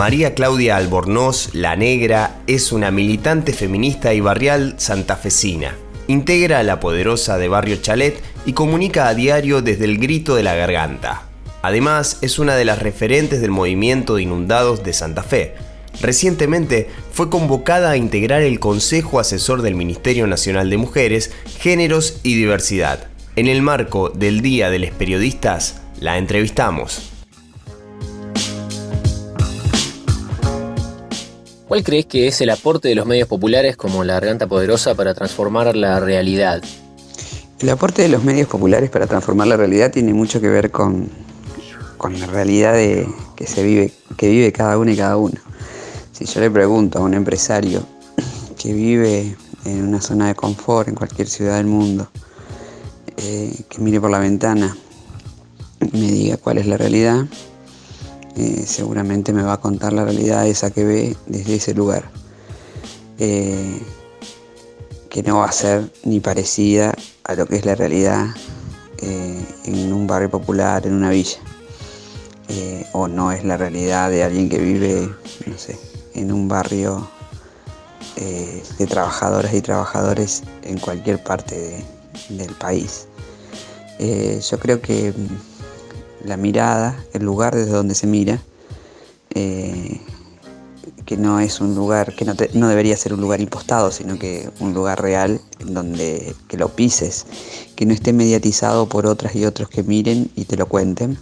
María Claudia Albornoz, la negra, es una militante feminista y barrial santafesina. Integra a la poderosa de Barrio Chalet y comunica a diario desde el grito de la garganta. Además, es una de las referentes del movimiento de inundados de Santa Fe. Recientemente fue convocada a integrar el Consejo Asesor del Ministerio Nacional de Mujeres, Géneros y Diversidad. En el marco del Día de los Periodistas, la entrevistamos. ¿Cuál crees que es el aporte de los medios populares como la Garganta Poderosa para transformar la realidad? El aporte de los medios populares para transformar la realidad tiene mucho que ver con, la realidad de, que se vive, que vive cada uno y cada uno. Si yo le pregunto a un empresario que vive en una zona de confort en cualquier ciudad del mundo, eh, que mire por la ventana y me diga cuál es la realidad, eh, seguramente me va a contar la realidad esa que ve desde ese lugar. Eh, que no va a ser ni parecida a lo que es la realidad eh, en un barrio popular, en una villa. o no es la realidad de alguien que vive, no sé, en un barrio de trabajadoras y trabajadores en cualquier parte del país. yo creo que la mirada, el lugar desde donde se mira, eh, que no es un lugar, que no, debería ser un lugar impostado, sino que un lugar real donde que lo pises, que no esté mediatizado por otras y otros que miren y te lo cuenten,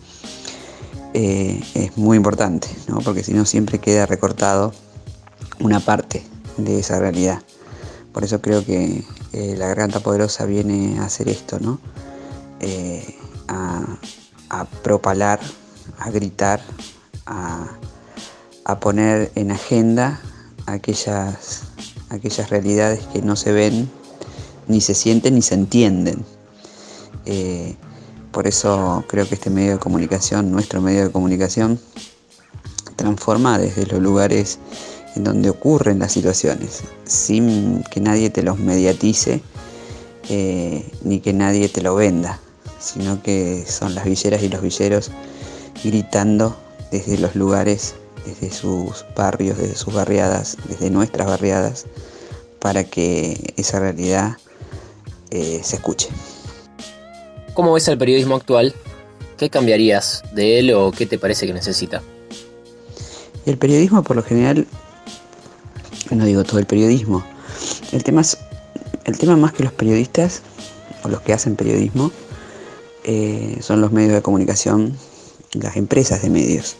eh, es muy importante, ¿no? porque si no siempre queda recortado una parte de esa realidad. Por eso creo que eh, la garganta poderosa viene a hacer esto, ¿no? A propalar, a gritar, a, poner en agenda aquellas, aquellas realidades que no se ven, ni se sienten, ni se entienden. Eh, por eso creo que este medio de comunicación, nuestro medio de comunicación, transforma desde los lugares en donde ocurren las situaciones, sin que nadie te los mediatice, eh, ni que nadie te lo venda sino que son las villeras y los villeros gritando desde los lugares, desde sus barrios, desde sus barriadas, desde nuestras barriadas, para que esa realidad eh, se escuche. ¿Cómo ves el periodismo actual? ¿Qué cambiarías de él o qué te parece que necesita? El periodismo por lo general, no digo todo el periodismo, el tema, el tema más que los periodistas o los que hacen periodismo eh, son los medios de comunicación, las empresas de medios,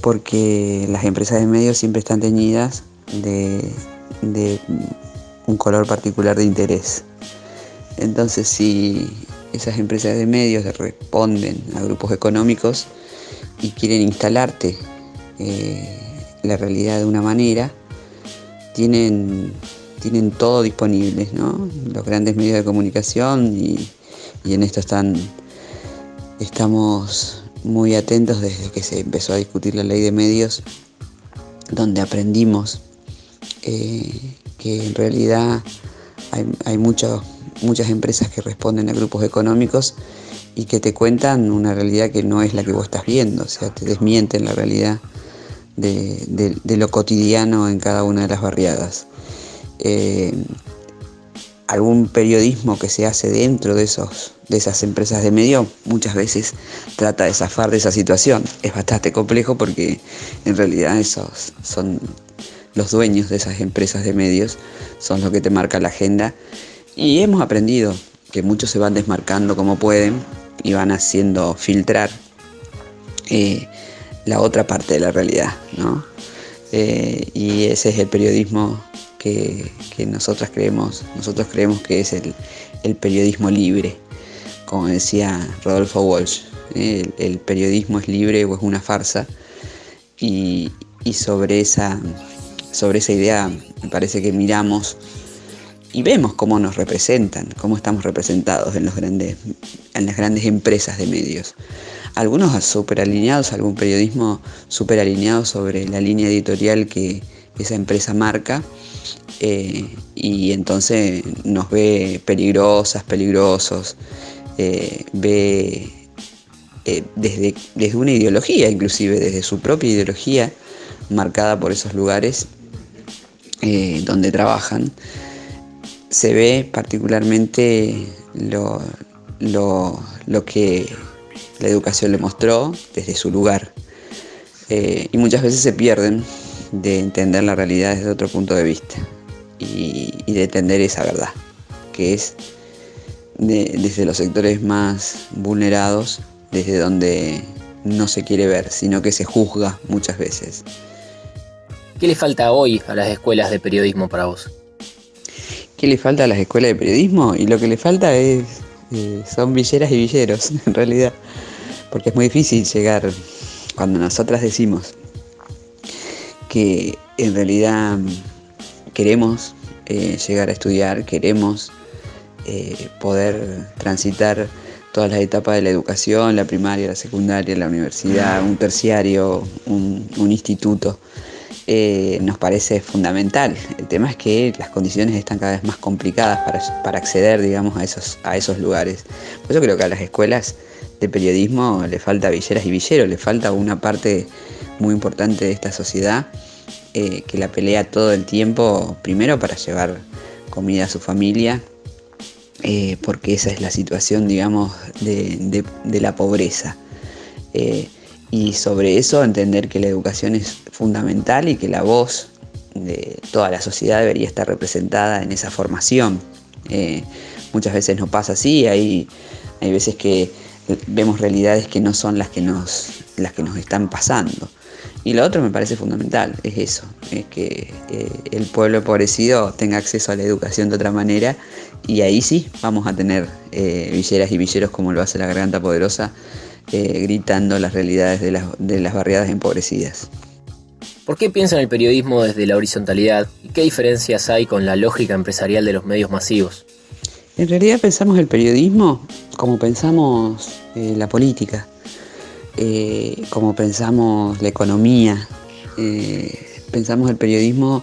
porque las empresas de medios siempre están teñidas de, un color particular de interés. Entonces, si esas empresas de medios responden a grupos económicos y quieren instalarte eh, la realidad de una manera, tienen, tienen todo disponible, ¿no? Los grandes medios de comunicación y y en esto están, estamos muy atentos desde que se empezó a discutir la ley de medios, donde aprendimos eh, que en realidad hay, muchas empresas que responden a grupos económicos y que te cuentan una realidad que no es la que vos estás viendo, o sea, te desmienten la realidad de, lo cotidiano en cada una de las barriadas. Eh, algún periodismo que se hace dentro de, esos, de esas empresas de medio muchas veces trata de zafar de esa situación. Es bastante complejo porque en realidad esos son los dueños de esas empresas de medios, son los que te marcan la agenda y hemos aprendido que muchos se van desmarcando como pueden y van haciendo filtrar eh, la otra parte de la realidad. ¿no? Eh, y ese es el periodismo que, nosotros creemos, nosotros creemos que es el, periodismo libre, como decía Rodolfo Walsh. El, periodismo es libre o es una farsa. Y, sobre, esa, sobre esa idea me parece que miramos y vemos cómo nos representan, cómo estamos representados en, los grandes, en las grandes empresas de medios. Algunos súper alineados, algún periodismo súper alineado sobre la línea editorial que esa empresa marca eh, y entonces nos ve peligrosas, peligrosos, eh, ve eh, desde, desde una ideología, inclusive desde su propia ideología, marcada por esos lugares donde trabajan, se ve particularmente lo, lo, que la educación le mostró desde su lugar. Y muchas veces se pierden de entender la realidad desde otro punto de vista y, de entender esa verdad, que es desde los sectores más vulnerados, desde donde no se quiere ver, sino que se juzga muchas veces. ¿Qué le falta hoy a las escuelas de periodismo para vos? ¿Qué le falta a las escuelas de periodismo? Y lo que le falta es eh, son villeras y villeros, en realidad. Porque es muy difícil llegar cuando nosotras decimos que en realidad queremos eh, llegar a estudiar, queremos eh, poder transitar todas las etapas de la educación, la primaria, la secundaria, la universidad, un terciario, un instituto. Eh, nos parece fundamental. El tema es que las condiciones están cada vez más complicadas para, acceder, digamos, a esos, a esos lugares. Por eso creo que a las escuelas de periodismo le falta villeras y villeros, le falta una parte muy importante de esta sociedad eh, que la pelea todo el tiempo, primero para llevar comida a su familia, eh, porque esa es la situación, digamos, de, la pobreza y sobre eso entender que la educación es fundamental y que la voz de toda la sociedad debería estar representada en esa formación. Eh, muchas veces no pasa así, hay, hay veces que vemos realidades que no son las que nos, las que nos están pasando. Y lo otro me parece fundamental, es eso, es que eh, el pueblo empobrecido tenga acceso a la educación de otra manera y ahí sí vamos a tener eh, villeras y villeros como lo hace la Garganta Poderosa eh, gritando las realidades de las, de las barriadas empobrecidas. ¿Por qué piensan el periodismo desde la horizontalidad y qué diferencias hay con la lógica empresarial de los medios masivos? En realidad pensamos el periodismo como pensamos eh, la política, eh, como pensamos la economía, pensamos el periodismo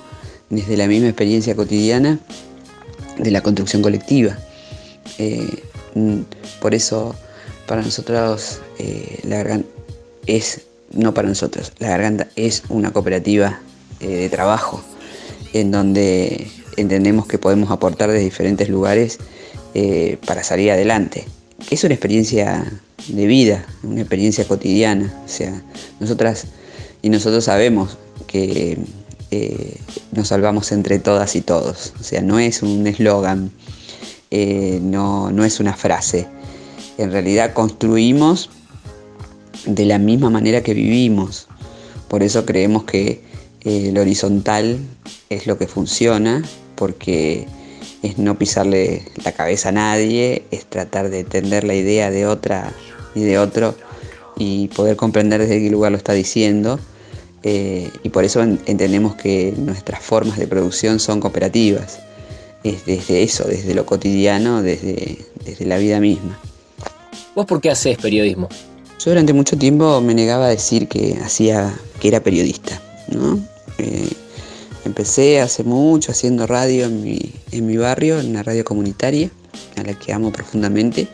desde la misma experiencia cotidiana de la construcción colectiva. Mm, por eso para nosotros eh, la garganta es, no para nosotros, la garganta es una cooperativa eh, de trabajo en donde entendemos que podemos aportar de diferentes lugares eh, para salir adelante. Es una experiencia de vida, una experiencia cotidiana. O sea, nosotras y nosotros sabemos que nos salvamos entre todas y todos. O sea, no es un eslogan, no, no es una frase en realidad construimos de la misma manera que vivimos. Por eso creemos que eh, el horizontal es lo que funciona, porque es no pisarle la cabeza a nadie, es tratar de entender la idea de otra y de otro y poder comprender desde qué lugar lo está diciendo. Eh, y por eso entendemos que nuestras formas de producción son cooperativas. Es desde eso, desde lo cotidiano, desde, desde la vida misma. ¿Vos por qué haces periodismo? Yo durante mucho tiempo me negaba a decir que hacía, que era periodista, ¿no? Eh, empecé hace mucho haciendo radio en mi, barrio, en una radio comunitaria, a la que amo profundamente.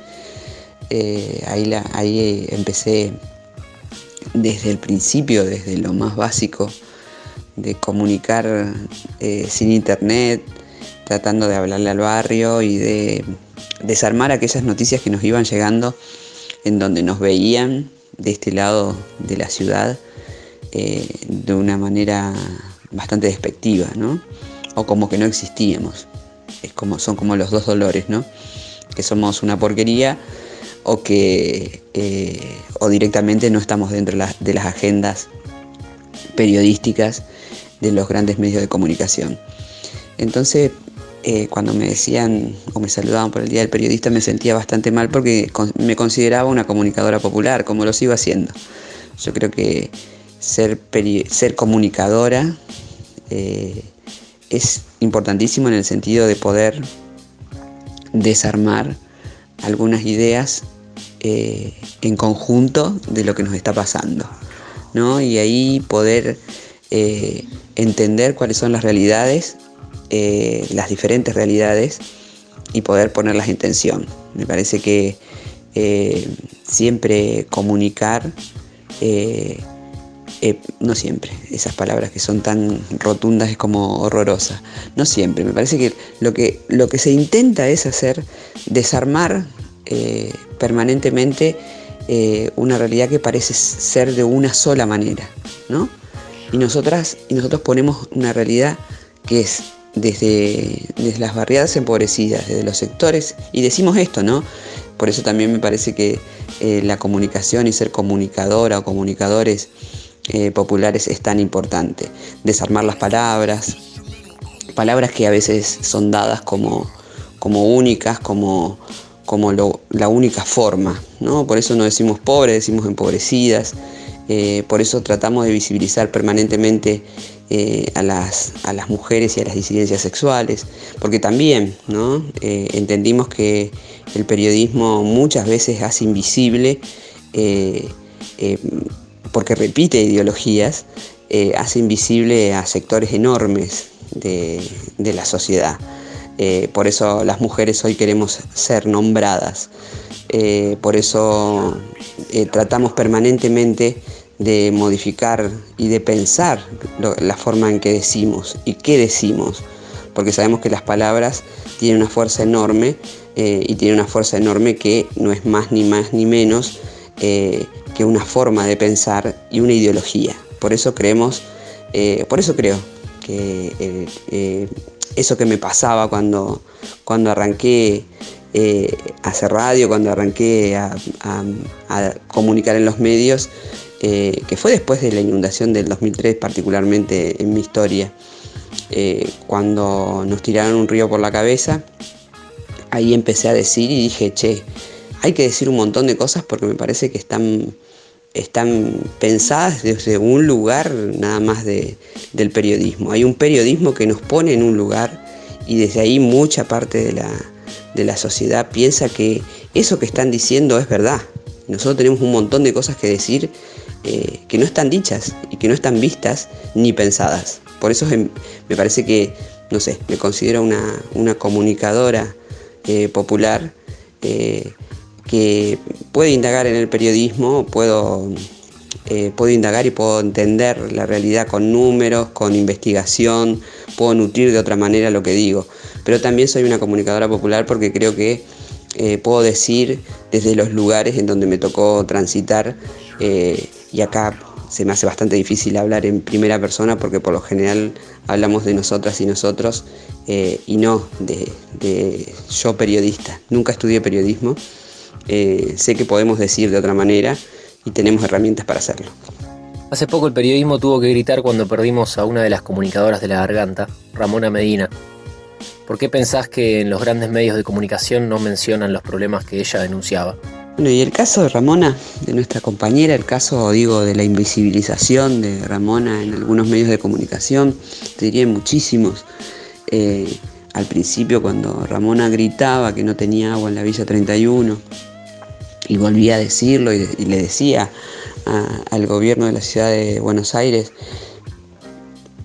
Eh, ahí, la, ahí empecé desde el principio, desde lo más básico, de comunicar eh, sin internet, tratando de hablarle al barrio y de desarmar aquellas noticias que nos iban llegando en donde nos veían de este lado de la ciudad eh, de una manera bastante despectiva, ¿no? O como que no existíamos. Es como, son como los dos dolores, ¿no? Que somos una porquería o que o directamente no estamos dentro de las agendas periodísticas de los grandes medios de comunicación. Entonces eh, cuando me decían o me saludaban por el Día del Periodista me sentía bastante mal porque me consideraba una comunicadora popular, como lo sigo haciendo. Yo creo que ser, ser comunicadora eh, es importantísimo en el sentido de poder desarmar algunas ideas eh, en conjunto de lo que nos está pasando. ¿no? Y ahí poder entender cuáles son las realidades eh, las diferentes realidades y poder ponerlas en tensión. Me parece que eh, siempre comunicar eh, Eh, no siempre, esas palabras que son tan rotundas es como horrorosa. No siempre, me parece que lo que, lo que se intenta es hacer desarmar eh, permanentemente eh, una realidad que parece ser de una sola manera, ¿no? Y y nosotros ponemos una realidad que es desde, desde las barriadas empobrecidas, desde los sectores, y decimos esto, ¿no? Por eso también me parece que la comunicación y ser comunicadora o comunicadores eh, populares es tan importante. Desarmar las palabras, palabras que a veces son dadas como, como únicas, como, como la única forma. ¿no? Por eso no decimos pobres, decimos empobrecidas. Eh, por eso tratamos de visibilizar permanentemente eh, a, las, a, las, mujeres y a las disidencias sexuales, porque también ¿no? Entendimos que el periodismo muchas veces hace invisible, porque repite ideologías, hace invisible a sectores enormes de, de la sociedad. por eso las mujeres hoy queremos ser nombradas. por eso tratamos permanentemente de modificar y de pensar la forma en que decimos y qué decimos, porque sabemos que las palabras tienen una fuerza enorme eh, y tienen una fuerza enorme que no es más ni más ni menos eh, que una forma de pensar y una ideología. Por eso creemos, eh, por eso creo que eso que me pasaba cuando, cuando arranqué a hacer radio, cuando arranqué a comunicar en los medios, eh, que fue después de la inundación del 2003, particularmente en mi historia, eh, cuando nos tiraron un río por la cabeza, ahí empecé a decir y dije, che, hay que decir un montón de cosas porque me parece que están, están pensadas desde un lugar nada más del periodismo. Hay un periodismo que nos pone en un lugar y desde ahí mucha parte de la, de la sociedad piensa que eso que están diciendo es verdad. Nosotros tenemos un montón de cosas que decir eh, que no están dichas y que no están vistas ni pensadas. Por eso me parece que, no sé, me considero una, comunicadora eh, popular eh, que puede indagar en el periodismo, puedo, puedo indagar y puedo entender la realidad con números, con investigación, puedo nutrir de otra manera lo que digo. Pero también soy una comunicadora popular porque creo que puedo decir desde los lugares en donde me tocó transitar y acá se me hace bastante difícil hablar en primera persona porque por lo general hablamos de nosotras y nosotros eh, y no de, yo periodista. Nunca estudié periodismo, eh, sé que podemos decir de otra manera y tenemos herramientas para hacerlo. Hace poco el periodismo tuvo que gritar cuando perdimos a una de las comunicadoras de la garganta, Ramona Medina. ¿Por qué pensás que en los grandes medios de comunicación no mencionan los problemas que ella denunciaba? Bueno, y el caso de Ramona, de nuestra compañera, el caso, digo, de la invisibilización de Ramona en algunos medios de comunicación, te diría muchísimos. Eh, al principio, cuando Ramona gritaba que no tenía agua en la Villa 31, y volvía a decirlo y, le decía al gobierno de la ciudad de Buenos Aires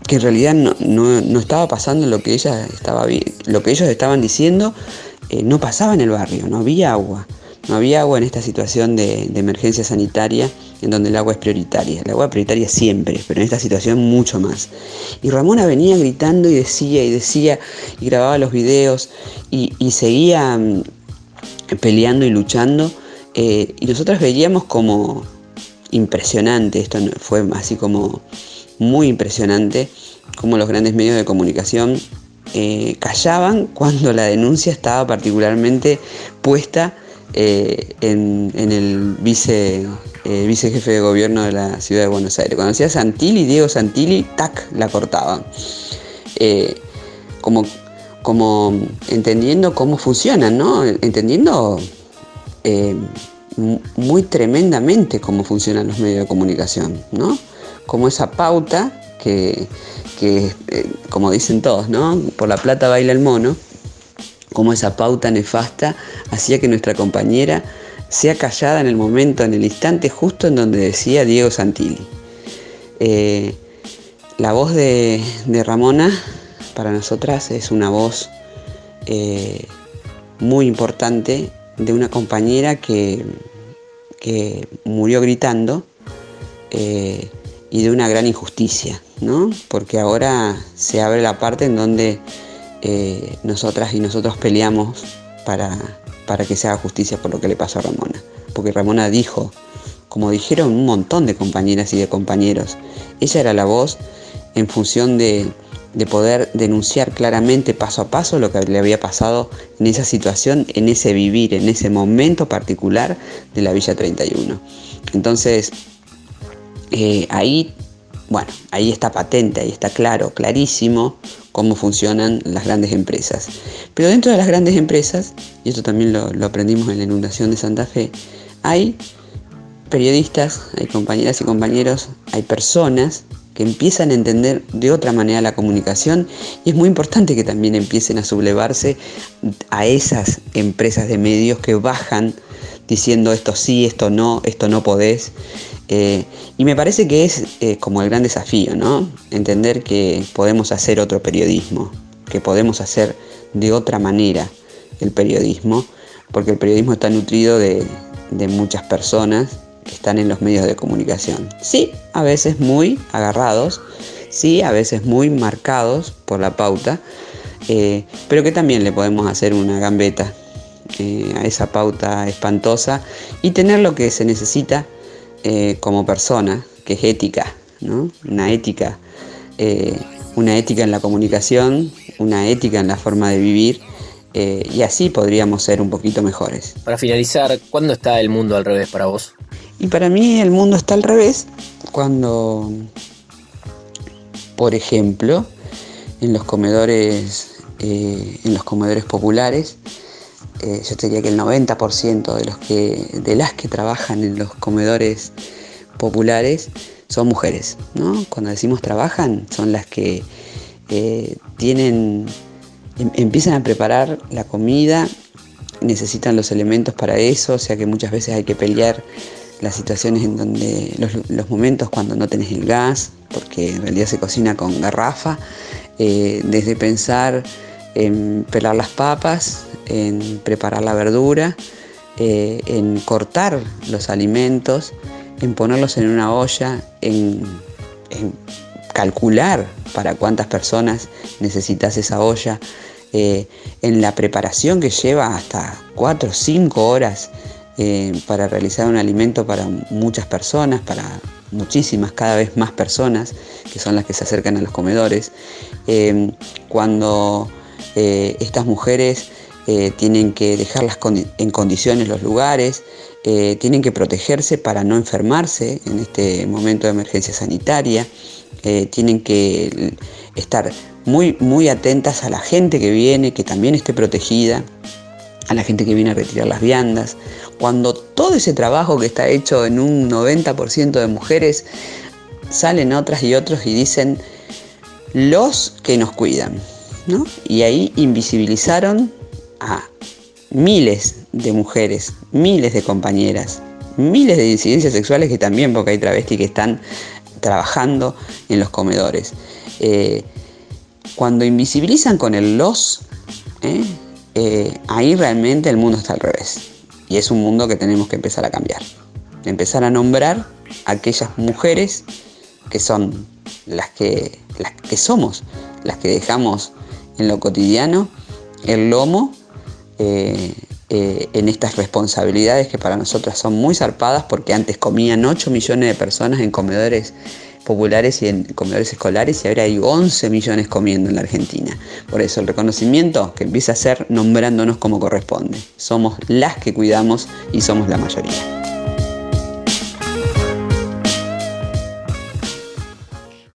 que en realidad no, estaba pasando lo que, ella estaba, lo que ellos estaban diciendo, eh, no pasaba en el barrio, no había agua. No había agua en esta situación de, emergencia sanitaria en donde el agua es prioritaria. El agua es prioritaria siempre, pero en esta situación mucho más. Y Ramona venía gritando y decía y decía y grababa los videos y, seguía mm, peleando y luchando. Eh, y nosotros veíamos como impresionante, esto fue así como muy impresionante, como los grandes medios de comunicación eh, callaban cuando la denuncia estaba particularmente puesta eh, en, el vice, vicejefe de gobierno de la ciudad de Buenos Aires. Cuando decía Santilli, Diego Santilli, tac, la cortaban. Como, como entendiendo cómo funcionan, ¿no? Entendiendo muy tremendamente cómo funcionan los medios de comunicación, ¿no? Como esa pauta que, que como dicen todos, ¿no? Por la plata baila el mono cómo esa pauta nefasta hacía que nuestra compañera sea callada en el momento, en el instante justo en donde decía Diego Santilli. Eh, la voz de, Ramona para nosotras es una voz eh, muy importante de una compañera que, que murió gritando eh, y de una gran injusticia, ¿no? Porque ahora se abre la parte en donde eh, nosotras y nosotros peleamos para, para que se haga justicia por lo que le pasó a Ramona. Porque Ramona dijo, como dijeron un montón de compañeras y de compañeros, ella era la voz en función de, de poder denunciar claramente paso a paso lo que le había pasado en esa situación, en ese vivir, en ese momento particular de la Villa 31. Entonces, eh, ahí, bueno, ahí está patente, ahí está claro, clarísimo cómo funcionan las grandes empresas. Pero dentro de las grandes empresas, y esto también lo, lo aprendimos en la inundación de Santa Fe, hay periodistas, hay compañeras y compañeros, hay personas que empiezan a entender de otra manera la comunicación y es muy importante que también empiecen a sublevarse a esas empresas de medios que bajan diciendo esto sí, esto no, esto no podés. Eh, y me parece que es eh, como el gran desafío, ¿no? Entender que podemos hacer otro periodismo, que podemos hacer de otra manera el periodismo, porque el periodismo está nutrido de, de muchas personas que están en los medios de comunicación. Sí, a veces muy agarrados, sí, a veces muy marcados por la pauta, eh, pero que también le podemos hacer una gambeta eh, a esa pauta espantosa y tener lo que se necesita eh, como persona, que es ética, ¿no? Una ética, una ética en la comunicación, una ética en la forma de vivir. Y así podríamos ser un poquito mejores. Para finalizar, ¿cuándo está el mundo al revés para vos? Y para mí el mundo está al revés cuando, por ejemplo, en los comedores, en los comedores populares, eh, yo te diría que el 90% de, los que, de las que trabajan en los comedores populares son mujeres. ¿no? Cuando decimos trabajan, son las que eh, tienen, em, empiezan a preparar la comida, necesitan los elementos para eso, o sea que muchas veces hay que pelear las situaciones en donde los, momentos cuando no tenés el gas, porque en realidad se cocina con garrafa, eh, desde pensar en pelar las papas, en preparar la verdura, eh, en cortar los alimentos, en ponerlos en una olla, en, en calcular para cuántas personas necesitas esa olla, eh, en la preparación que lleva hasta 4 o 5 horas eh, para realizar un alimento para muchas personas, para muchísimas, cada vez más personas, que son las que se acercan a los comedores. Eh, cuando eh, estas mujeres tienen que dejarlas en condiciones los lugares, tienen que protegerse para no enfermarse en este momento de emergencia sanitaria, tienen que estar muy, muy atentas a la gente que viene, que también esté protegida, a la gente que viene a retirar las viandas. Cuando todo ese trabajo que está hecho en un 90% de mujeres, salen otras y otros y dicen los que nos cuidan. ¿no? Y ahí invisibilizaron a miles de mujeres, miles de compañeras, miles de disidencias sexuales que también, porque hay travestis que están trabajando en los comedores. Eh, cuando invisibilizan con el los, ¿eh? Eh, ahí realmente el mundo está al revés. Y es un mundo que tenemos que empezar a cambiar. Empezar a nombrar a aquellas mujeres que son las que, las que somos, las que dejamos en lo cotidiano el lomo eh, eh, en estas responsabilidades que para nosotras son muy zarpadas porque antes comían 8 millones de personas en comedores populares y en comedores escolares y ahora hay 11 millones comiendo en la Argentina. Por eso el reconocimiento que empieza a ser nombrándonos como corresponde. Somos las que cuidamos y somos la mayoría.